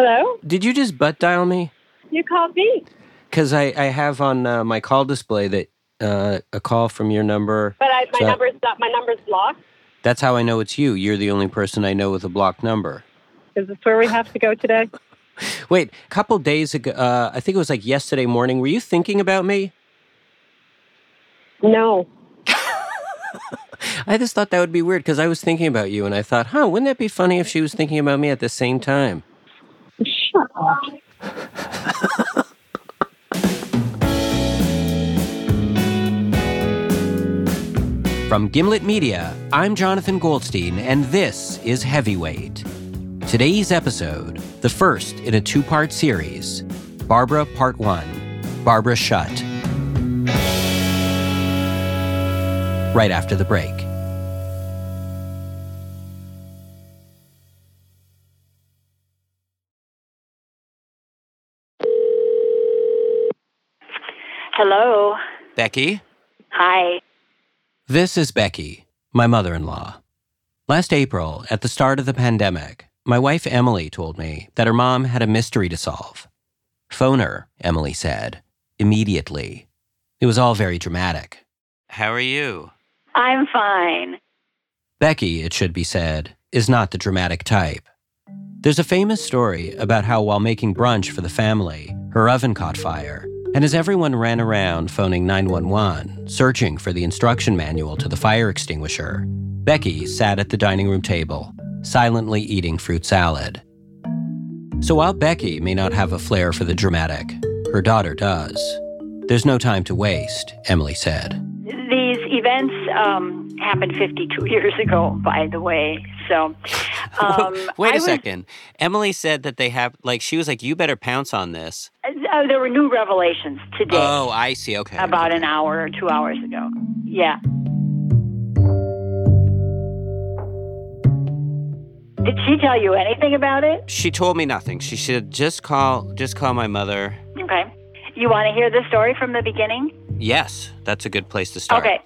Hello? Did you just butt dial me? You called me. Because I, I have on uh, my call display that uh, a call from your number. But I, my So- number's not my number's blocked. That's how I know it's you. You're the only person I know with a blocked number. Is this where we have to go today? Wait, a couple days ago, uh, I think it was like yesterday morning. Were you thinking about me? No. I just thought that would be weird because I was thinking about you and I thought, huh, wouldn't that be funny if she was thinking about me at the same time? Shut up. From Gimlet Media, I'm Jonathan Goldstein, and this is Heavyweight. Today's episode, the first in a two part series Barbara Part 1 Barbara Shutt. Right after the break. Hello. Becky? Hi. This is Becky, my mother in law. Last April, at the start of the pandemic, my wife Emily told me that her mom had a mystery to solve. Phone her, Emily said, immediately. It was all very dramatic. How are you? I'm fine. Becky, it should be said, is not the dramatic type. There's a famous story about how, while making brunch for the family, her oven caught fire, and as everyone ran around phoning 911, searching for the instruction manual to the fire extinguisher, Becky sat at the dining room table, silently eating fruit salad. So while Becky may not have a flair for the dramatic, her daughter does. There's no time to waste, Emily said. Um, happened 52 years ago, by the way. So, um, Wait a was- second. Emily said that they have, like, she was like, you better pounce on this. Uh, there were new revelations today, Oh, I see. Okay. about an hour or two hours ago. Yeah. Did she tell you anything about it? She told me nothing. She said just call, just call my mother. Okay. You want to hear the story from the beginning? Yes, that's a good place to start. Okay.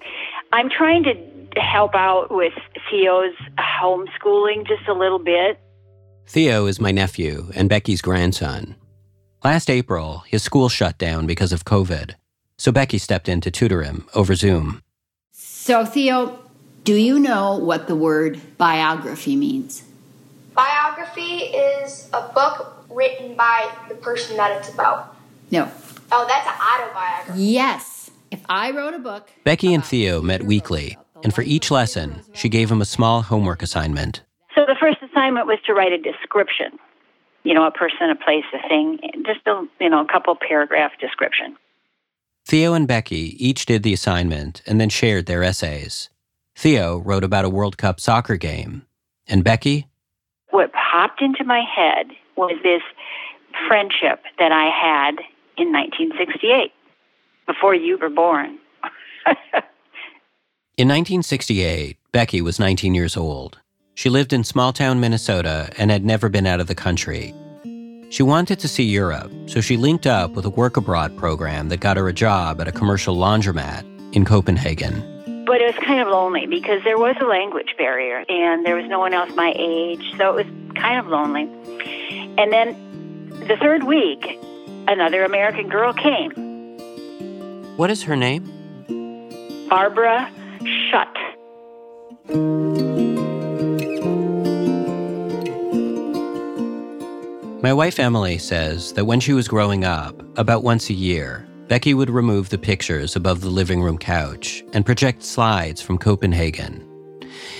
I'm trying to help out with Theo's homeschooling just a little bit. Theo is my nephew and Becky's grandson. Last April, his school shut down because of COVID, so Becky stepped in to tutor him over Zoom. So, Theo, do you know what the word biography means? Biography is a book written by the person that it's about. No. Oh, that's an autobiography. Yes. If I wrote a book. Becky and Theo met weekly, and for each lesson, she gave him a small homework assignment. So the first assignment was to write a description. You know, a person, a place, a thing, just a you know, a couple paragraph description. Theo and Becky each did the assignment and then shared their essays. Theo wrote about a World Cup soccer game, and Becky, What popped into my head was this friendship that I had in 1968, before you were born. In 1968, Becky was 19 years old. She lived in small town Minnesota and had never been out of the country. She wanted to see Europe, so she linked up with a work abroad program that got her a job at a commercial laundromat in Copenhagen. But it was kind of lonely because there was a language barrier and there was no one else my age, so it was kind of lonely. And then the third week, another American girl came, What is her name? Barbara Shutt. My wife Emily says that when she was growing up, about once a year, Becky would remove the pictures above the living room couch and project slides from Copenhagen.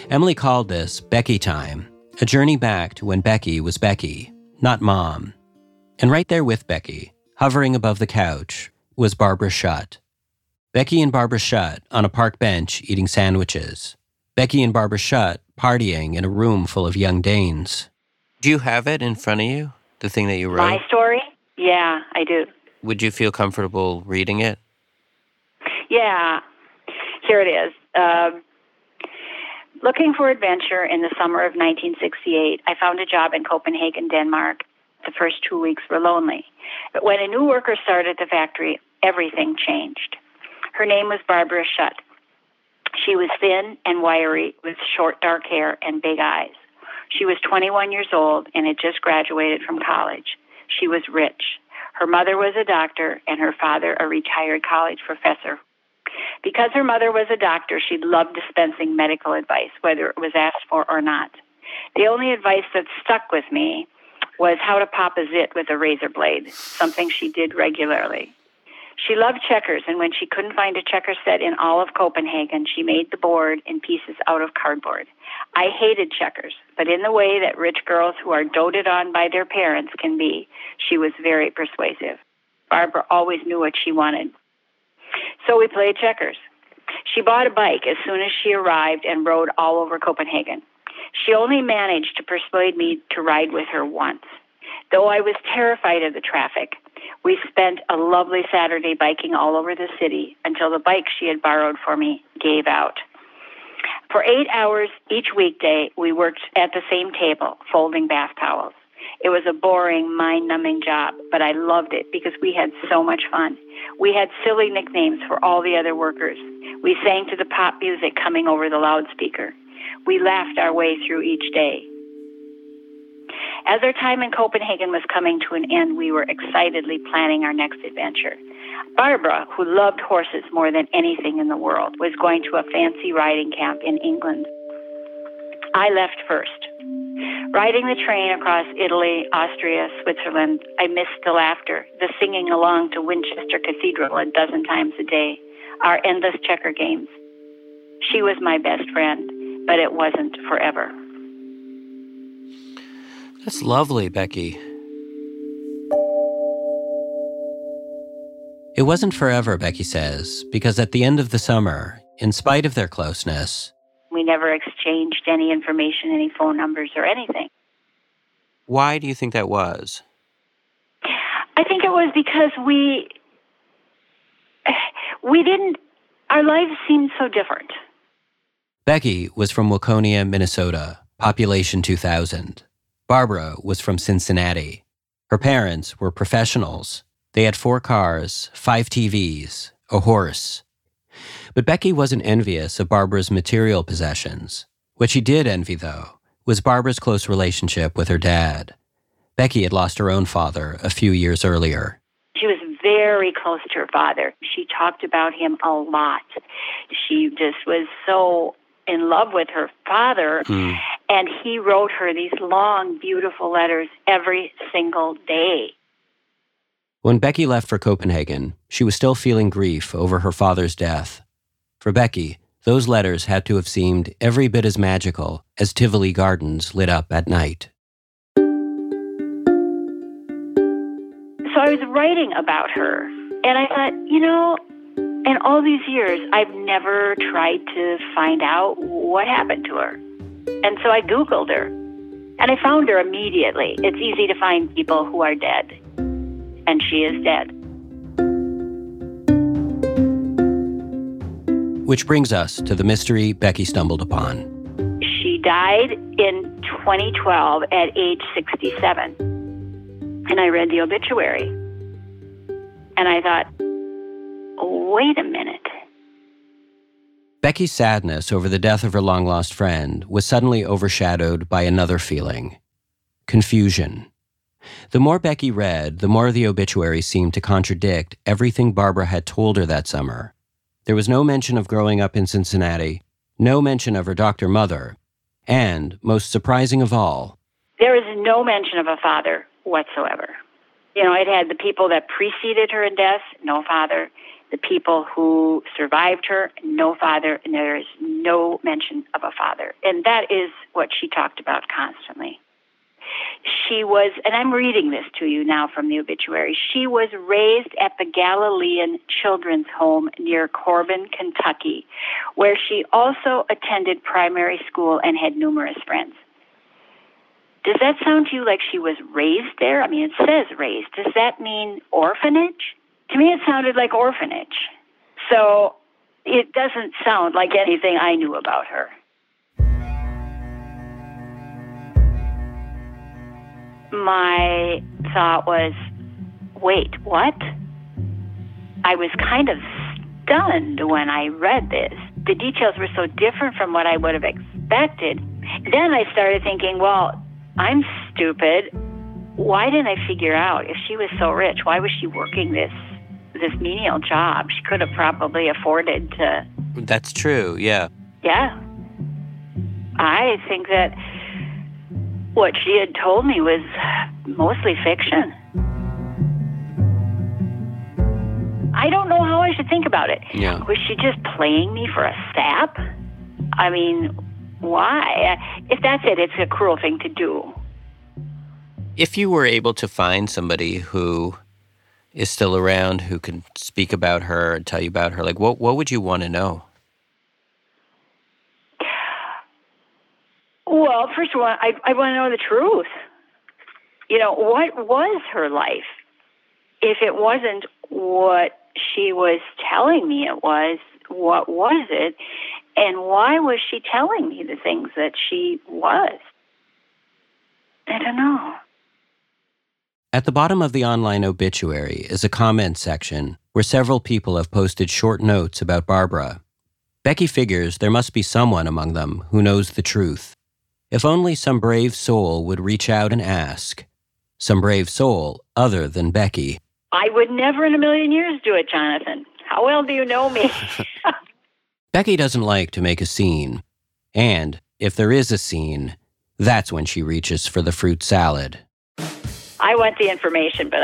Emily called this Becky Time, a journey back to when Becky was Becky, not mom. And right there with Becky, hovering above the couch, was Barbara Shutt. Becky and Barbara Shutt on a park bench eating sandwiches. Becky and Barbara Shutt partying in a room full of young Danes. Do you have it in front of you? The thing that you wrote? My story? Yeah, I do. Would you feel comfortable reading it? Yeah, here it is. Um, looking for adventure in the summer of 1968, I found a job in Copenhagen, Denmark. The first two weeks were lonely. But when a new worker started the factory, everything changed. Her name was Barbara Shutt. She was thin and wiry with short dark hair and big eyes. She was 21 years old and had just graduated from college. She was rich. Her mother was a doctor and her father a retired college professor. Because her mother was a doctor, she loved dispensing medical advice, whether it was asked for or not. The only advice that stuck with me was how to pop a zit with a razor blade, something she did regularly. She loved checkers, and when she couldn't find a checker set in all of Copenhagen, she made the board in pieces out of cardboard. I hated checkers, but in the way that rich girls who are doted on by their parents can be, she was very persuasive. Barbara always knew what she wanted. So we played checkers. She bought a bike as soon as she arrived and rode all over Copenhagen. She only managed to persuade me to ride with her once. Though I was terrified of the traffic, we spent a lovely Saturday biking all over the city until the bike she had borrowed for me gave out. For eight hours each weekday, we worked at the same table, folding bath towels. It was a boring, mind numbing job, but I loved it because we had so much fun. We had silly nicknames for all the other workers. We sang to the pop music coming over the loudspeaker. We laughed our way through each day. As our time in Copenhagen was coming to an end, we were excitedly planning our next adventure. Barbara, who loved horses more than anything in the world, was going to a fancy riding camp in England. I left first. Riding the train across Italy, Austria, Switzerland, I missed the laughter, the singing along to Winchester Cathedral a dozen times a day, our endless checker games. She was my best friend, but it wasn't forever. That's lovely, Becky. It wasn't forever, Becky says, because at the end of the summer, in spite of their closeness, we never exchanged any information, any phone numbers, or anything. Why do you think that was? I think it was because we we didn't our lives seemed so different. Becky was from Waconia, Minnesota, population 2000. Barbara was from Cincinnati. Her parents were professionals. They had four cars, five TVs, a horse. But Becky wasn't envious of Barbara's material possessions. What she did envy, though, was Barbara's close relationship with her dad. Becky had lost her own father a few years earlier. She was very close to her father. She talked about him a lot. She just was so in love with her father. Mm. And he wrote her these long, beautiful letters every single day. When Becky left for Copenhagen, she was still feeling grief over her father's death. For Becky, those letters had to have seemed every bit as magical as Tivoli Gardens lit up at night. So I was writing about her, and I thought, you know, in all these years, I've never tried to find out what happened to her. And so I Googled her, and I found her immediately. It's easy to find people who are dead, and she is dead. Which brings us to the mystery Becky stumbled upon. She died in 2012 at age 67. And I read the obituary. And I thought, wait a minute. Becky's sadness over the death of her long lost friend was suddenly overshadowed by another feeling confusion. The more Becky read, the more the obituary seemed to contradict everything Barbara had told her that summer. There was no mention of growing up in Cincinnati, no mention of her doctor mother, and, most surprising of all, there is no mention of a father whatsoever. You know, it had the people that preceded her in death, no father the people who survived her, no father, and there is no mention of a father. And that is what she talked about constantly. She was, and I'm reading this to you now from the obituary, she was raised at the Galilean Children's Home near Corbin, Kentucky, where she also attended primary school and had numerous friends. Does that sound to you like she was raised there? I mean, it says raised. Does that mean orphanage? To me it sounded like orphanage. So it doesn't sound like anything I knew about her. My thought was, wait, what? I was kind of stunned when I read this. The details were so different from what I would have expected. then I started thinking, well, I'm stupid. Why didn't I figure out if she was so rich, why was she working this this menial job? She could have probably afforded to That's true, yeah. Yeah. I think that what she had told me was mostly fiction. I don't know how I should think about it. Yeah. Was she just playing me for a sap? I mean, why? If that's it, it's a cruel thing to do. If you were able to find somebody who is still around who can speak about her and tell you about her, like what what would you want to know? Well, first of all, I, I want to know the truth. You know, what was her life? If it wasn't what she was telling me it was, what was it? And why was she telling me the things that she was? I don't know. At the bottom of the online obituary is a comment section where several people have posted short notes about Barbara. Becky figures there must be someone among them who knows the truth. If only some brave soul would reach out and ask. Some brave soul other than Becky. I would never in a million years do it, Jonathan. How well do you know me? Becky doesn't like to make a scene. And if there is a scene, that's when she reaches for the fruit salad. I want the information, but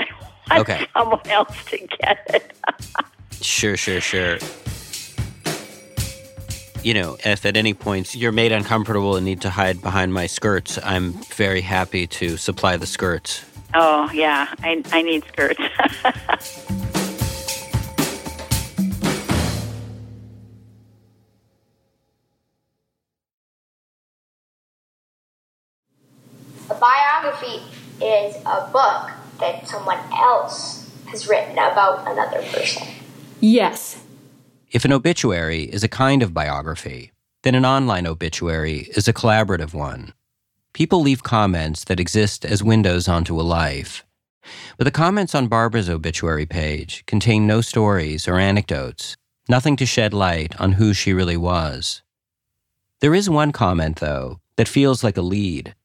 I want Okay. someone else to get it. Sure, sure, sure. You know, if at any point you're made uncomfortable and need to hide behind my skirts, I'm very happy to supply the skirts. Oh, yeah, I, I need skirts. A biography is a book that someone else has written about another person. Yes. If an obituary is a kind of biography, then an online obituary is a collaborative one. People leave comments that exist as windows onto a life. But the comments on Barbara's obituary page contain no stories or anecdotes, nothing to shed light on who she really was. There is one comment, though, that feels like a lead.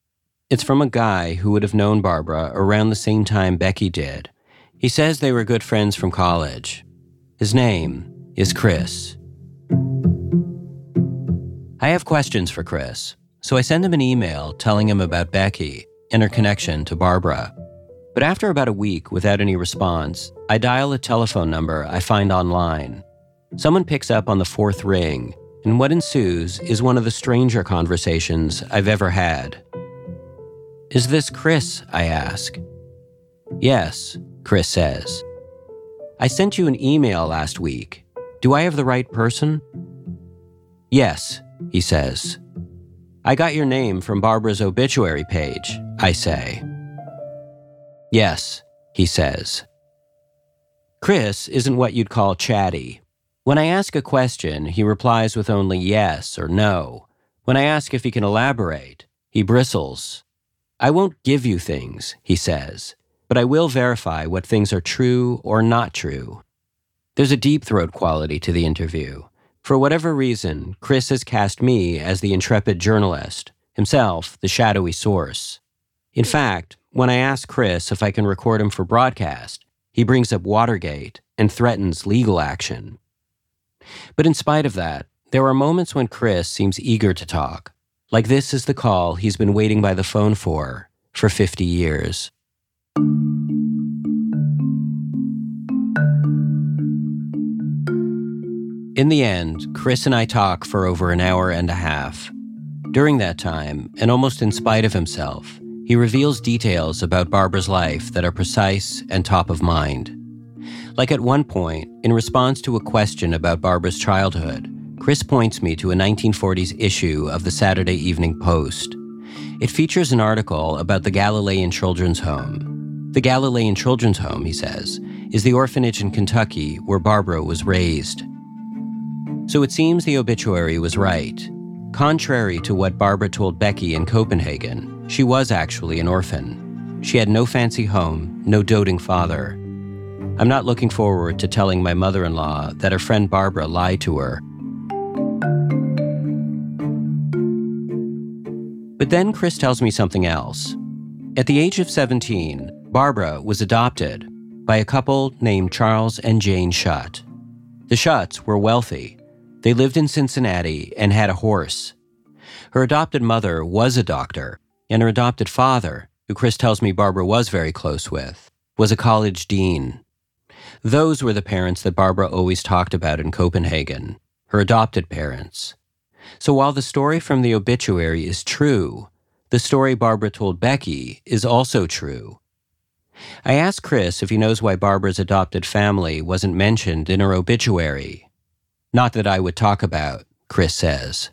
It's from a guy who would have known Barbara around the same time Becky did. He says they were good friends from college. His name is Chris. I have questions for Chris, so I send him an email telling him about Becky and her connection to Barbara. But after about a week without any response, I dial a telephone number I find online. Someone picks up on the fourth ring, and what ensues is one of the stranger conversations I've ever had. Is this Chris? I ask. Yes, Chris says. I sent you an email last week. Do I have the right person? Yes, he says. I got your name from Barbara's obituary page, I say. Yes, he says. Chris isn't what you'd call chatty. When I ask a question, he replies with only yes or no. When I ask if he can elaborate, he bristles. I won't give you things, he says, but I will verify what things are true or not true. There's a deep throat quality to the interview. For whatever reason, Chris has cast me as the intrepid journalist, himself the shadowy source. In fact, when I ask Chris if I can record him for broadcast, he brings up Watergate and threatens legal action. But in spite of that, there are moments when Chris seems eager to talk, like this is the call he's been waiting by the phone for for 50 years. In the end, Chris and I talk for over an hour and a half. During that time, and almost in spite of himself, he reveals details about Barbara's life that are precise and top of mind. Like at one point, in response to a question about Barbara's childhood, Chris points me to a 1940s issue of the Saturday Evening Post. It features an article about the Galilean Children's Home. The Galilean Children's Home, he says, is the orphanage in Kentucky where Barbara was raised. So it seems the obituary was right. Contrary to what Barbara told Becky in Copenhagen, she was actually an orphan. She had no fancy home, no doting father. I'm not looking forward to telling my mother in law that her friend Barbara lied to her. But then Chris tells me something else. At the age of 17, Barbara was adopted by a couple named Charles and Jane Shutt. The Shutts were wealthy. They lived in Cincinnati and had a horse. Her adopted mother was a doctor, and her adopted father, who Chris tells me Barbara was very close with, was a college dean. Those were the parents that Barbara always talked about in Copenhagen, her adopted parents. So while the story from the obituary is true, the story Barbara told Becky is also true. I asked Chris if he knows why Barbara's adopted family wasn't mentioned in her obituary. Not that I would talk about, Chris says.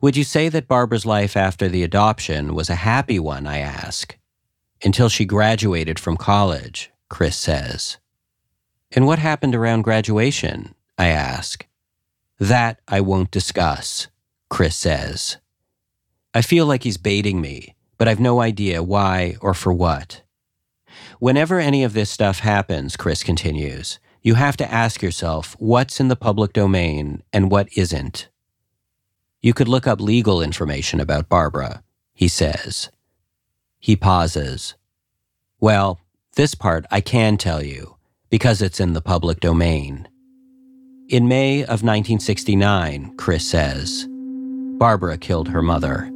Would you say that Barbara's life after the adoption was a happy one? I ask. Until she graduated from college, Chris says. And what happened around graduation? I ask. That I won't discuss, Chris says. I feel like he's baiting me, but I've no idea why or for what. Whenever any of this stuff happens, Chris continues, you have to ask yourself what's in the public domain and what isn't. You could look up legal information about Barbara, he says. He pauses. Well, this part I can tell you, because it's in the public domain. In May of 1969, Chris says, Barbara killed her mother.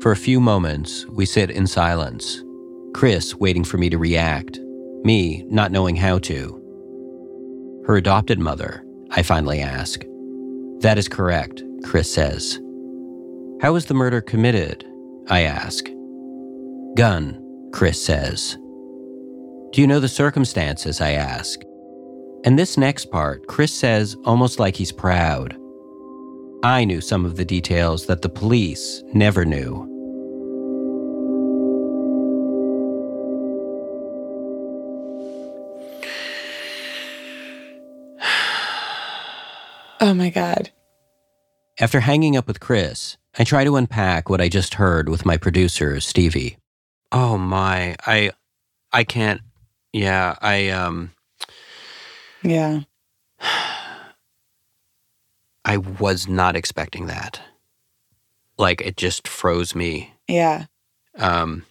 For a few moments, we sit in silence. Chris waiting for me to react, me not knowing how to. Her adopted mother, I finally ask. That is correct, Chris says. How was the murder committed? I ask. Gun, Chris says. Do you know the circumstances? I ask. And this next part, Chris says almost like he's proud. I knew some of the details that the police never knew. Oh my God. After hanging up with Chris, I try to unpack what I just heard with my producer, Stevie. Oh my, I I can't yeah, I um Yeah. I was not expecting that. Like it just froze me. Yeah. Um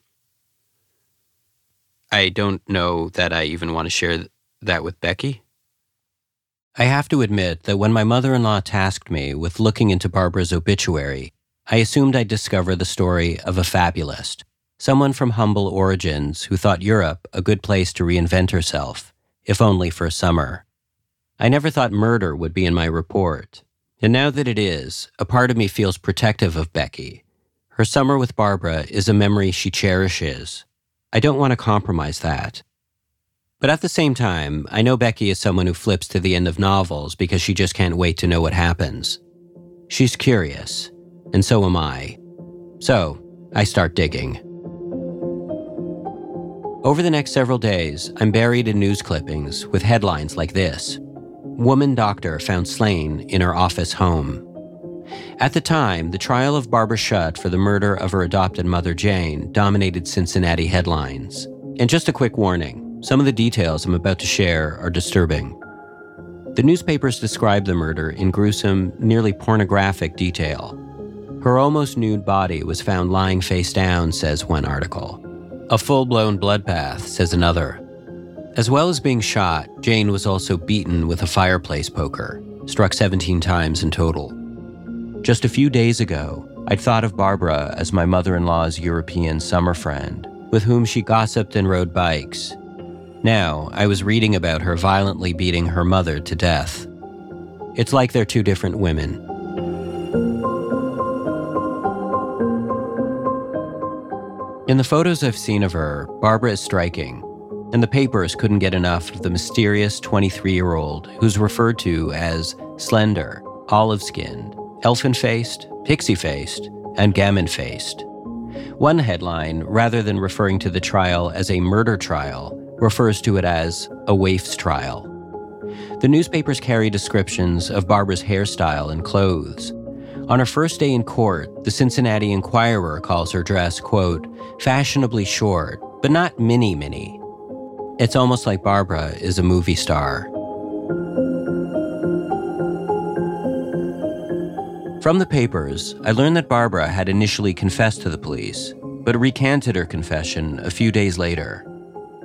I don't know that I even want to share th- that with Becky. I have to admit that when my mother in law tasked me with looking into Barbara's obituary, I assumed I'd discover the story of a fabulist, someone from humble origins who thought Europe a good place to reinvent herself, if only for a summer. I never thought murder would be in my report, and now that it is, a part of me feels protective of Becky. Her summer with Barbara is a memory she cherishes. I don't want to compromise that. But at the same time, I know Becky is someone who flips to the end of novels because she just can't wait to know what happens. She's curious, and so am I. So, I start digging. Over the next several days, I'm buried in news clippings with headlines like this Woman doctor found slain in her office home. At the time, the trial of Barbara Shutt for the murder of her adopted mother Jane dominated Cincinnati headlines. And just a quick warning some of the details I'm about to share are disturbing. The newspapers describe the murder in gruesome, nearly pornographic detail. Her almost nude body was found lying face down, says one article. A full blown bloodbath, says another. As well as being shot, Jane was also beaten with a fireplace poker, struck 17 times in total. Just a few days ago, I'd thought of Barbara as my mother in law's European summer friend, with whom she gossiped and rode bikes. Now, I was reading about her violently beating her mother to death. It's like they're two different women. In the photos I've seen of her, Barbara is striking, and the papers couldn't get enough of the mysterious 23 year old who's referred to as slender, olive skinned, elfin faced, pixie faced, and gammon faced. One headline, rather than referring to the trial as a murder trial, refers to it as a waif's trial. The newspapers carry descriptions of Barbara's hairstyle and clothes. On her first day in court, the Cincinnati Enquirer calls her dress, quote, fashionably short, but not mini mini. It's almost like Barbara is a movie star. From the papers, I learned that Barbara had initially confessed to the police, but recanted her confession a few days later.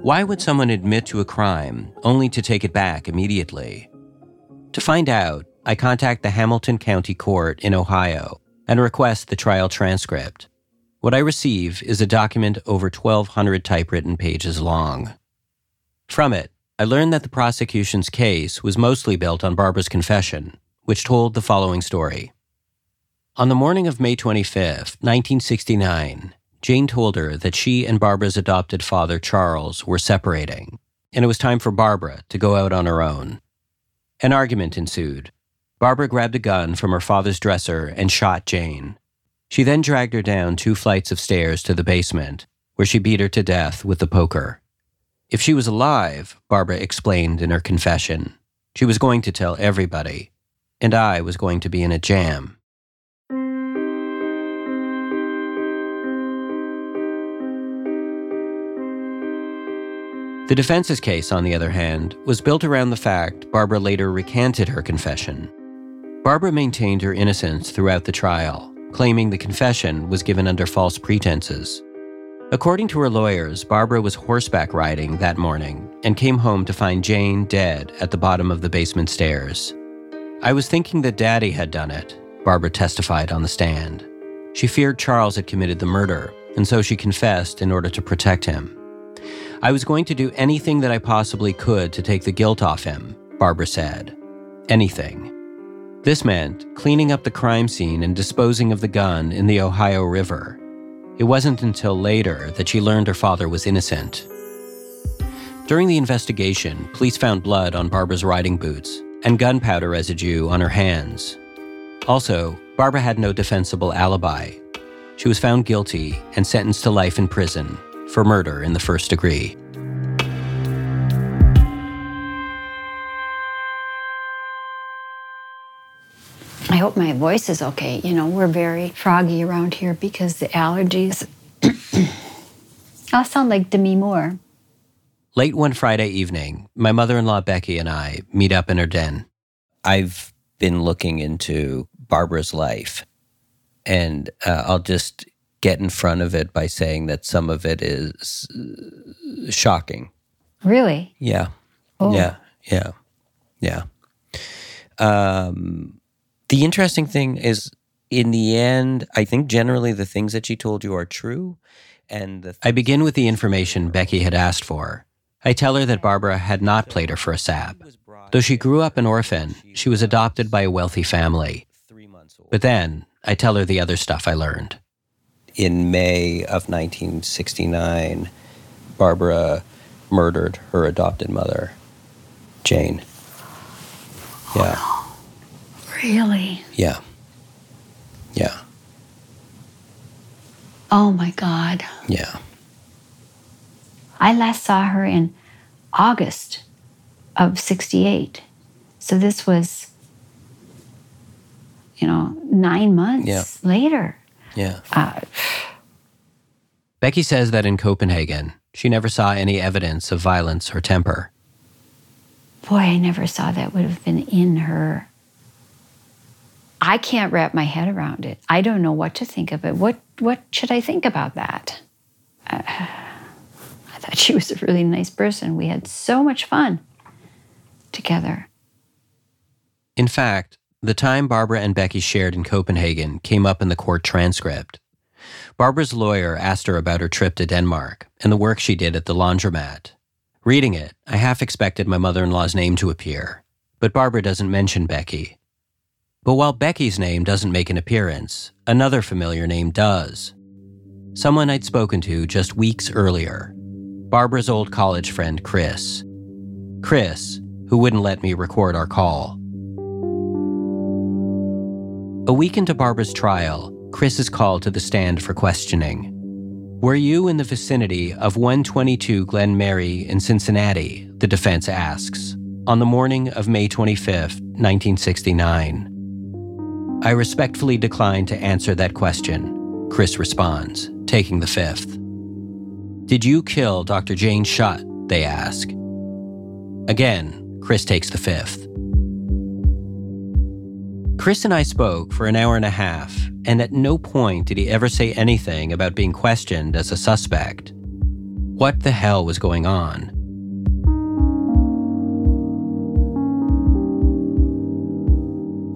Why would someone admit to a crime only to take it back immediately? To find out, I contact the Hamilton County Court in Ohio and request the trial transcript. What I receive is a document over 1,200 typewritten pages long. From it, I learned that the prosecution's case was mostly built on Barbara's confession, which told the following story. On the morning of May 25, 1969, Jane told her that she and Barbara's adopted father, Charles, were separating, and it was time for Barbara to go out on her own. An argument ensued. Barbara grabbed a gun from her father's dresser and shot Jane. She then dragged her down two flights of stairs to the basement, where she beat her to death with the poker. If she was alive, Barbara explained in her confession, she was going to tell everybody, and I was going to be in a jam. The defense's case, on the other hand, was built around the fact Barbara later recanted her confession. Barbara maintained her innocence throughout the trial, claiming the confession was given under false pretenses. According to her lawyers, Barbara was horseback riding that morning and came home to find Jane dead at the bottom of the basement stairs. I was thinking that Daddy had done it, Barbara testified on the stand. She feared Charles had committed the murder, and so she confessed in order to protect him. I was going to do anything that I possibly could to take the guilt off him, Barbara said. Anything. This meant cleaning up the crime scene and disposing of the gun in the Ohio River. It wasn't until later that she learned her father was innocent. During the investigation, police found blood on Barbara's riding boots and gunpowder residue on her hands. Also, Barbara had no defensible alibi. She was found guilty and sentenced to life in prison for murder in the first degree. I hope my voice is okay. You know, we're very froggy around here because the allergies. I'll sound like Demi Moore. Late one Friday evening, my mother in law Becky and I meet up in her den. I've been looking into Barbara's life, and uh, I'll just get in front of it by saying that some of it is uh, shocking. Really? Yeah. Oh. Yeah. Yeah. Yeah. Um, the interesting thing is, in the end, I think generally the things that she told you are true. And the I begin with the information Becky had asked for. I tell her that Barbara had not played her for a sap. Though she grew up an orphan, she was adopted by a wealthy family. But then I tell her the other stuff I learned. in May of 1969, Barbara murdered her adopted mother, Jane. Yeah. Really? Yeah. Yeah. Oh my God. Yeah. I last saw her in August of 68. So this was, you know, nine months Yeah. later. Yeah. Uh, Becky says that in Copenhagen, she never saw any evidence of violence or temper. boy, I never saw that would have been in her. I can't wrap my head around it. I don't know what to think of it. What what should I think about that? Uh, I thought she was a really nice person. We had so much fun together. In fact, the time Barbara and Becky shared in Copenhagen came up in the court transcript. Barbara's lawyer asked her about her trip to Denmark and the work she did at the laundromat. Reading it, I half expected my mother in law's name to appear, but Barbara doesn't mention Becky. But while Becky's name doesn't make an appearance, another familiar name does. Someone I'd spoken to just weeks earlier Barbara's old college friend, Chris. Chris, who wouldn't let me record our call. A week into Barbara's trial, Chris is called to the stand for questioning. Were you in the vicinity of 122 Glen Mary in Cincinnati? The defense asks, on the morning of May 25, 1969. I respectfully decline to answer that question, Chris responds, taking the fifth. Did you kill Dr. Jane Shutt? They ask. Again, Chris takes the fifth. Chris and I spoke for an hour and a half, and at no point did he ever say anything about being questioned as a suspect. What the hell was going on?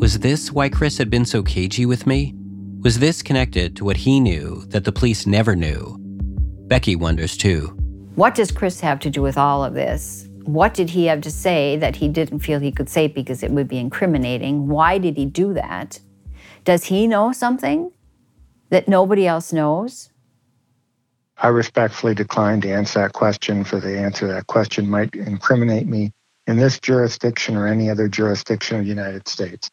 Was this why Chris had been so cagey with me? Was this connected to what he knew that the police never knew? Becky wonders too. What does Chris have to do with all of this? What did he have to say that he didn't feel he could say because it would be incriminating? Why did he do that? Does he know something that nobody else knows? I respectfully decline to answer that question, for the answer to that question might incriminate me in this jurisdiction or any other jurisdiction of the United States.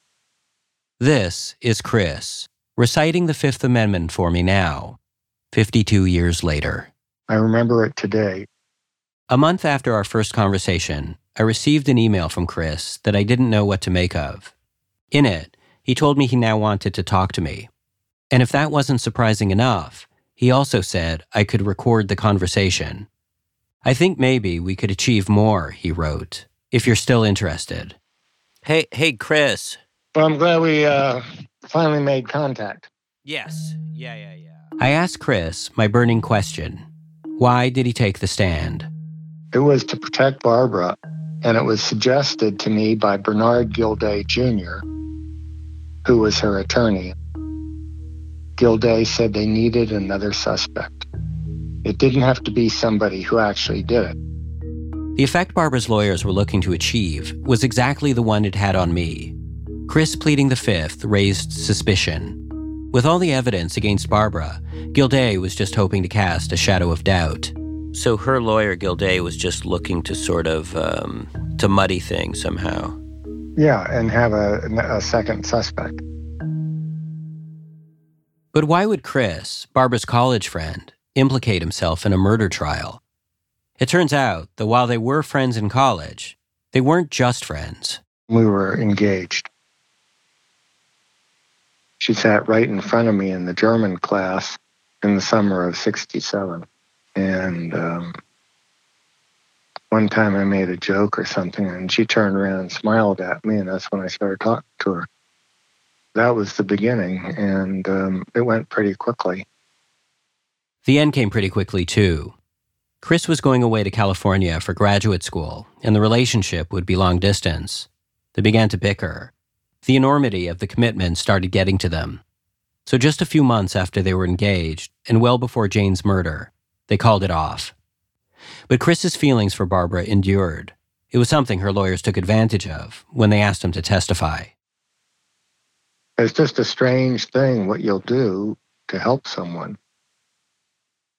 This is Chris, reciting the Fifth Amendment for me now, 52 years later. I remember it today. A month after our first conversation, I received an email from Chris that I didn't know what to make of. In it, he told me he now wanted to talk to me. And if that wasn't surprising enough, he also said I could record the conversation. I think maybe we could achieve more, he wrote, if you're still interested. Hey, hey, Chris. Well, I'm glad we uh, finally made contact. Yes. Yeah, yeah, yeah. I asked Chris my burning question Why did he take the stand? It was to protect Barbara, and it was suggested to me by Bernard Gilday Jr., who was her attorney. Gilday said they needed another suspect. It didn't have to be somebody who actually did it. The effect Barbara's lawyers were looking to achieve was exactly the one it had on me. Chris pleading the fifth raised suspicion. With all the evidence against Barbara, Gilday was just hoping to cast a shadow of doubt. So her lawyer, Gilday, was just looking to sort of um, to muddy things somehow. Yeah, and have a, a second suspect. But why would Chris, Barbara's college friend, implicate himself in a murder trial? It turns out that while they were friends in college, they weren't just friends. We were engaged. She sat right in front of me in the German class in the summer of 67. And um, one time I made a joke or something, and she turned around and smiled at me, and that's when I started talking to her. That was the beginning, and um, it went pretty quickly. The end came pretty quickly, too. Chris was going away to California for graduate school, and the relationship would be long distance. They began to bicker. The enormity of the commitment started getting to them. So, just a few months after they were engaged, and well before Jane's murder, they called it off. But Chris's feelings for Barbara endured. It was something her lawyers took advantage of when they asked him to testify. It's just a strange thing what you'll do to help someone.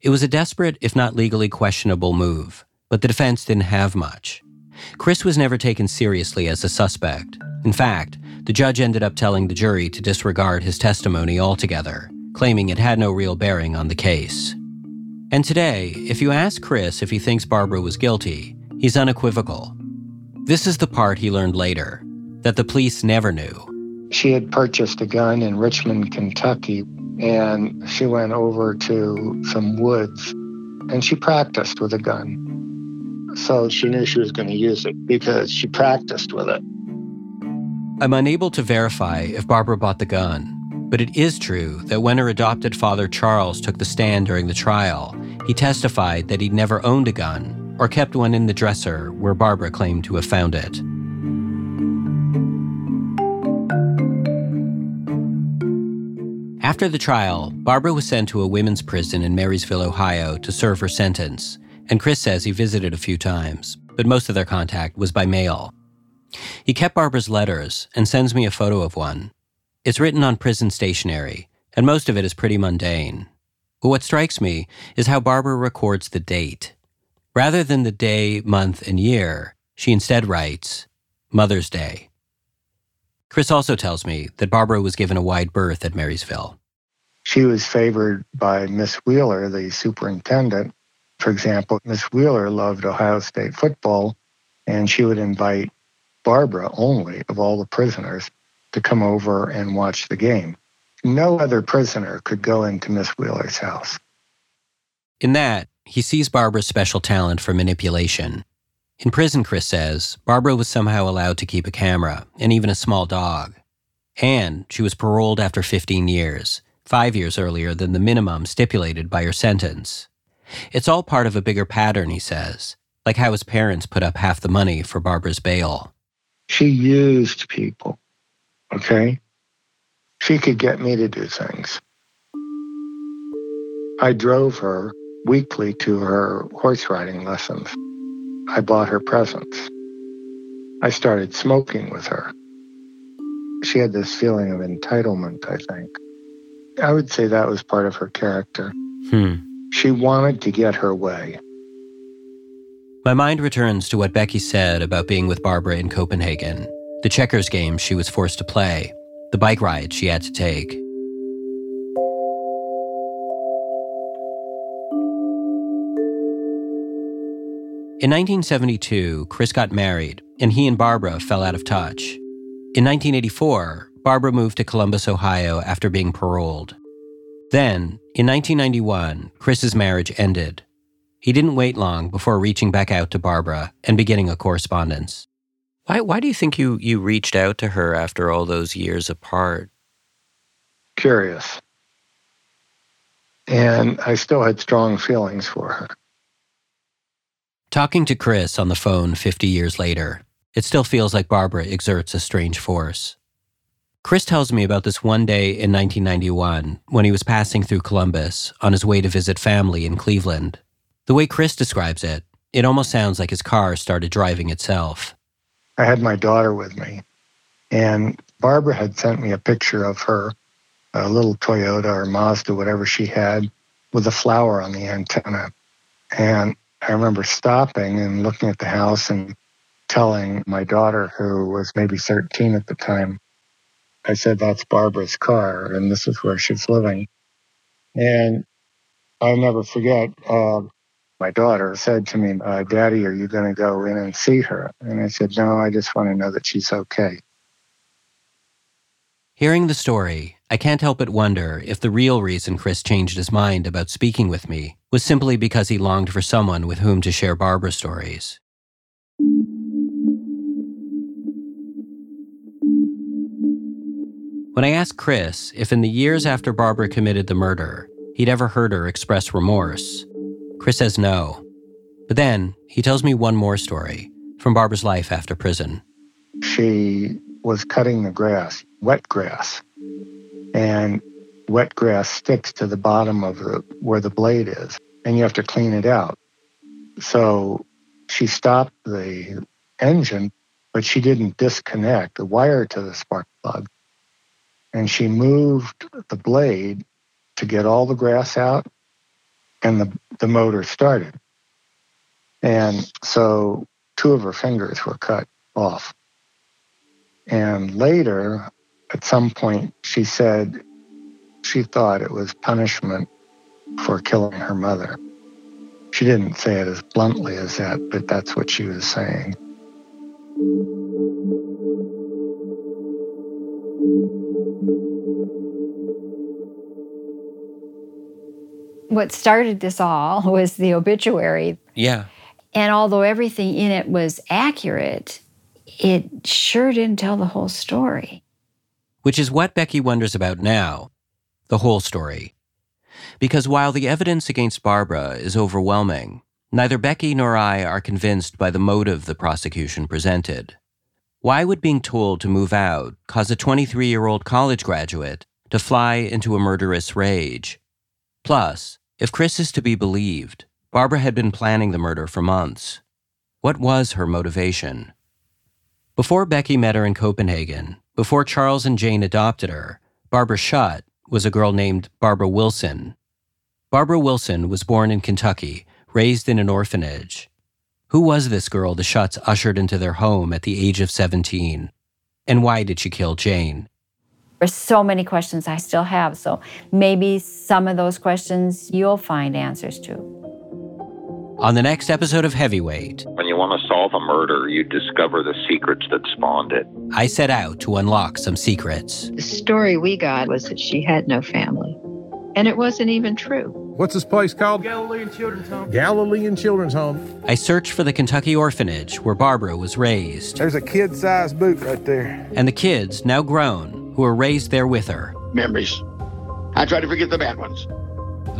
It was a desperate, if not legally questionable move, but the defense didn't have much. Chris was never taken seriously as a suspect. In fact, the judge ended up telling the jury to disregard his testimony altogether, claiming it had no real bearing on the case. And today, if you ask Chris if he thinks Barbara was guilty, he's unequivocal. This is the part he learned later that the police never knew. She had purchased a gun in Richmond, Kentucky, and she went over to some woods and she practiced with a gun. So she knew she was going to use it because she practiced with it. I'm unable to verify if Barbara bought the gun, but it is true that when her adopted father Charles took the stand during the trial, he testified that he'd never owned a gun or kept one in the dresser where Barbara claimed to have found it. After the trial, Barbara was sent to a women's prison in Marysville, Ohio to serve her sentence, and Chris says he visited a few times, but most of their contact was by mail. He kept Barbara's letters and sends me a photo of one. It's written on prison stationery, and most of it is pretty mundane. But what strikes me is how Barbara records the date. Rather than the day, month, and year, she instead writes Mother's Day. Chris also tells me that Barbara was given a wide berth at Marysville. She was favored by Miss Wheeler, the superintendent. For example, Miss Wheeler loved Ohio State football, and she would invite Barbara only of all the prisoners to come over and watch the game. No other prisoner could go into Miss Wheeler's house. In that, he sees Barbara's special talent for manipulation. In prison, Chris says, Barbara was somehow allowed to keep a camera and even a small dog. And she was paroled after 15 years, five years earlier than the minimum stipulated by her sentence. It's all part of a bigger pattern, he says, like how his parents put up half the money for Barbara's bail. She used people, okay? She could get me to do things. I drove her weekly to her horse riding lessons. I bought her presents. I started smoking with her. She had this feeling of entitlement, I think. I would say that was part of her character. Hmm. She wanted to get her way. My mind returns to what Becky said about being with Barbara in Copenhagen, the checkers game she was forced to play, the bike ride she had to take. In 1972, Chris got married, and he and Barbara fell out of touch. In 1984, Barbara moved to Columbus, Ohio after being paroled. Then, in 1991, Chris's marriage ended. He didn't wait long before reaching back out to Barbara and beginning a correspondence. Why, why do you think you, you reached out to her after all those years apart? Curious. And I still had strong feelings for her. Talking to Chris on the phone 50 years later, it still feels like Barbara exerts a strange force. Chris tells me about this one day in 1991 when he was passing through Columbus on his way to visit family in Cleveland. The way Chris describes it, it almost sounds like his car started driving itself. I had my daughter with me, and Barbara had sent me a picture of her, a little Toyota or Mazda, whatever she had, with a flower on the antenna. And I remember stopping and looking at the house and telling my daughter, who was maybe 13 at the time, I said, That's Barbara's car, and this is where she's living. And I'll never forget, uh, my daughter said to me, uh, Daddy, are you going to go in and see her? And I said, No, I just want to know that she's okay. Hearing the story, I can't help but wonder if the real reason Chris changed his mind about speaking with me was simply because he longed for someone with whom to share Barbara stories. When I asked Chris if in the years after Barbara committed the murder, he'd ever heard her express remorse, Chris says no. But then he tells me one more story from Barbara's life after prison. She was cutting the grass, wet grass, and wet grass sticks to the bottom of the where the blade is, and you have to clean it out. So she stopped the engine, but she didn't disconnect the wire to the spark plug. And she moved the blade to get all the grass out, and the, the motor started. And so two of her fingers were cut off. And later, at some point, she said she thought it was punishment for killing her mother. She didn't say it as bluntly as that, but that's what she was saying. What started this all was the obituary. Yeah. And although everything in it was accurate, it sure didn't tell the whole story. Which is what Becky wonders about now the whole story. Because while the evidence against Barbara is overwhelming, neither Becky nor I are convinced by the motive the prosecution presented. Why would being told to move out cause a 23 year old college graduate to fly into a murderous rage? Plus, if Chris is to be believed, Barbara had been planning the murder for months. What was her motivation? Before Becky met her in Copenhagen, before Charles and Jane adopted her, Barbara Shutt was a girl named Barbara Wilson. Barbara Wilson was born in Kentucky, raised in an orphanage. Who was this girl the Shutts ushered into their home at the age of 17? And why did she kill Jane? There's so many questions I still have, so maybe some of those questions you'll find answers to. On the next episode of Heavyweight, When you want to solve a murder, you discover the secrets that spawned it. I set out to unlock some secrets. The story we got was that she had no family. And it wasn't even true. What's this place called? Galilean Children's Home. Galilean Children's Home. I searched for the Kentucky orphanage where Barbara was raised. There's a kid sized boot right there. And the kids, now grown, who who were raised there with her. Memories. I try to forget the bad ones.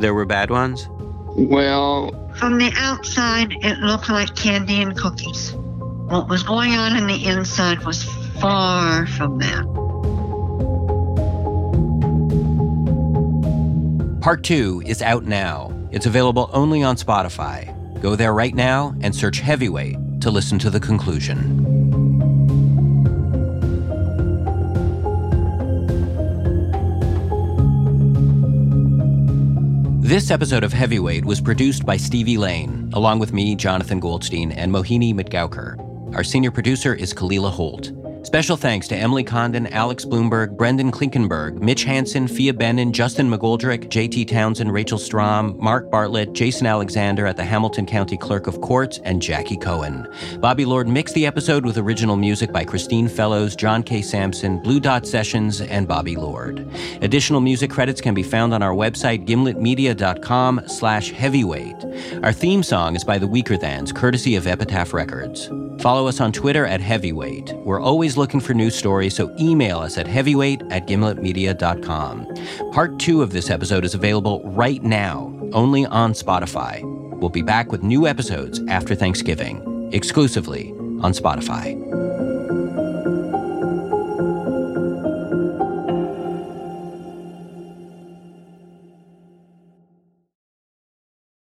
There were bad ones? Well, From the outside, it looked like candy and cookies. What was going on in the inside was far from that. Part 2 is out now. It's available only on Spotify. Go there right now and search Heavyweight to listen to the conclusion. This episode of Heavyweight was produced by Stevie Lane, along with me, Jonathan Goldstein, and Mohini Madgavkar. Our senior producer is Kalila Holt. Special thanks to Emily Condon, Alex Blumberg, Brendan Klinkenberg, Mitch Hansen, Phia Bennin, Justin McGoldrick, JT Townsend, Rachel Strom, Mark Bartlett, Jason Alexander at the Hamilton County Clerk of Courts, and Jackie Cohen. Bobby Lord mixed the episode with original music by Christine Fellows, John K. Samson, Blue Dot Sessions, and Bobby Lord. Additional music credits can be found on our website, gimletmedia.com slash heavyweight. Our theme song is by the Weakerthans, courtesy of Epitaph Records. Follow us on Twitter at Heavyweight. We're always looking for new stories, so email us at heavyweight at gimletmedia.com. Part two of this episode is available right now, only on Spotify. We'll be back with new episodes after Thanksgiving, exclusively on Spotify.